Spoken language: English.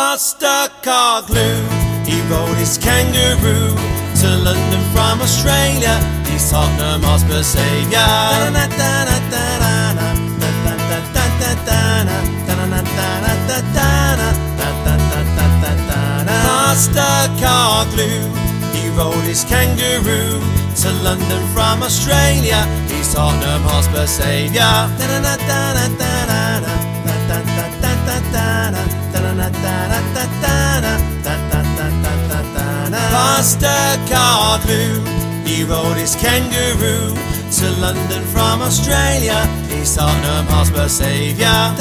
Postecoglou, he rode his kangaroo to London from Australia. He's Tottenham Hotspur saviour. Master Carglew, he rode his kangaroo to London from Australia. He's Tottenham Hotspur Past a car he rode his kangaroo to London from Australia. He's Tottenham Hotspur saviour.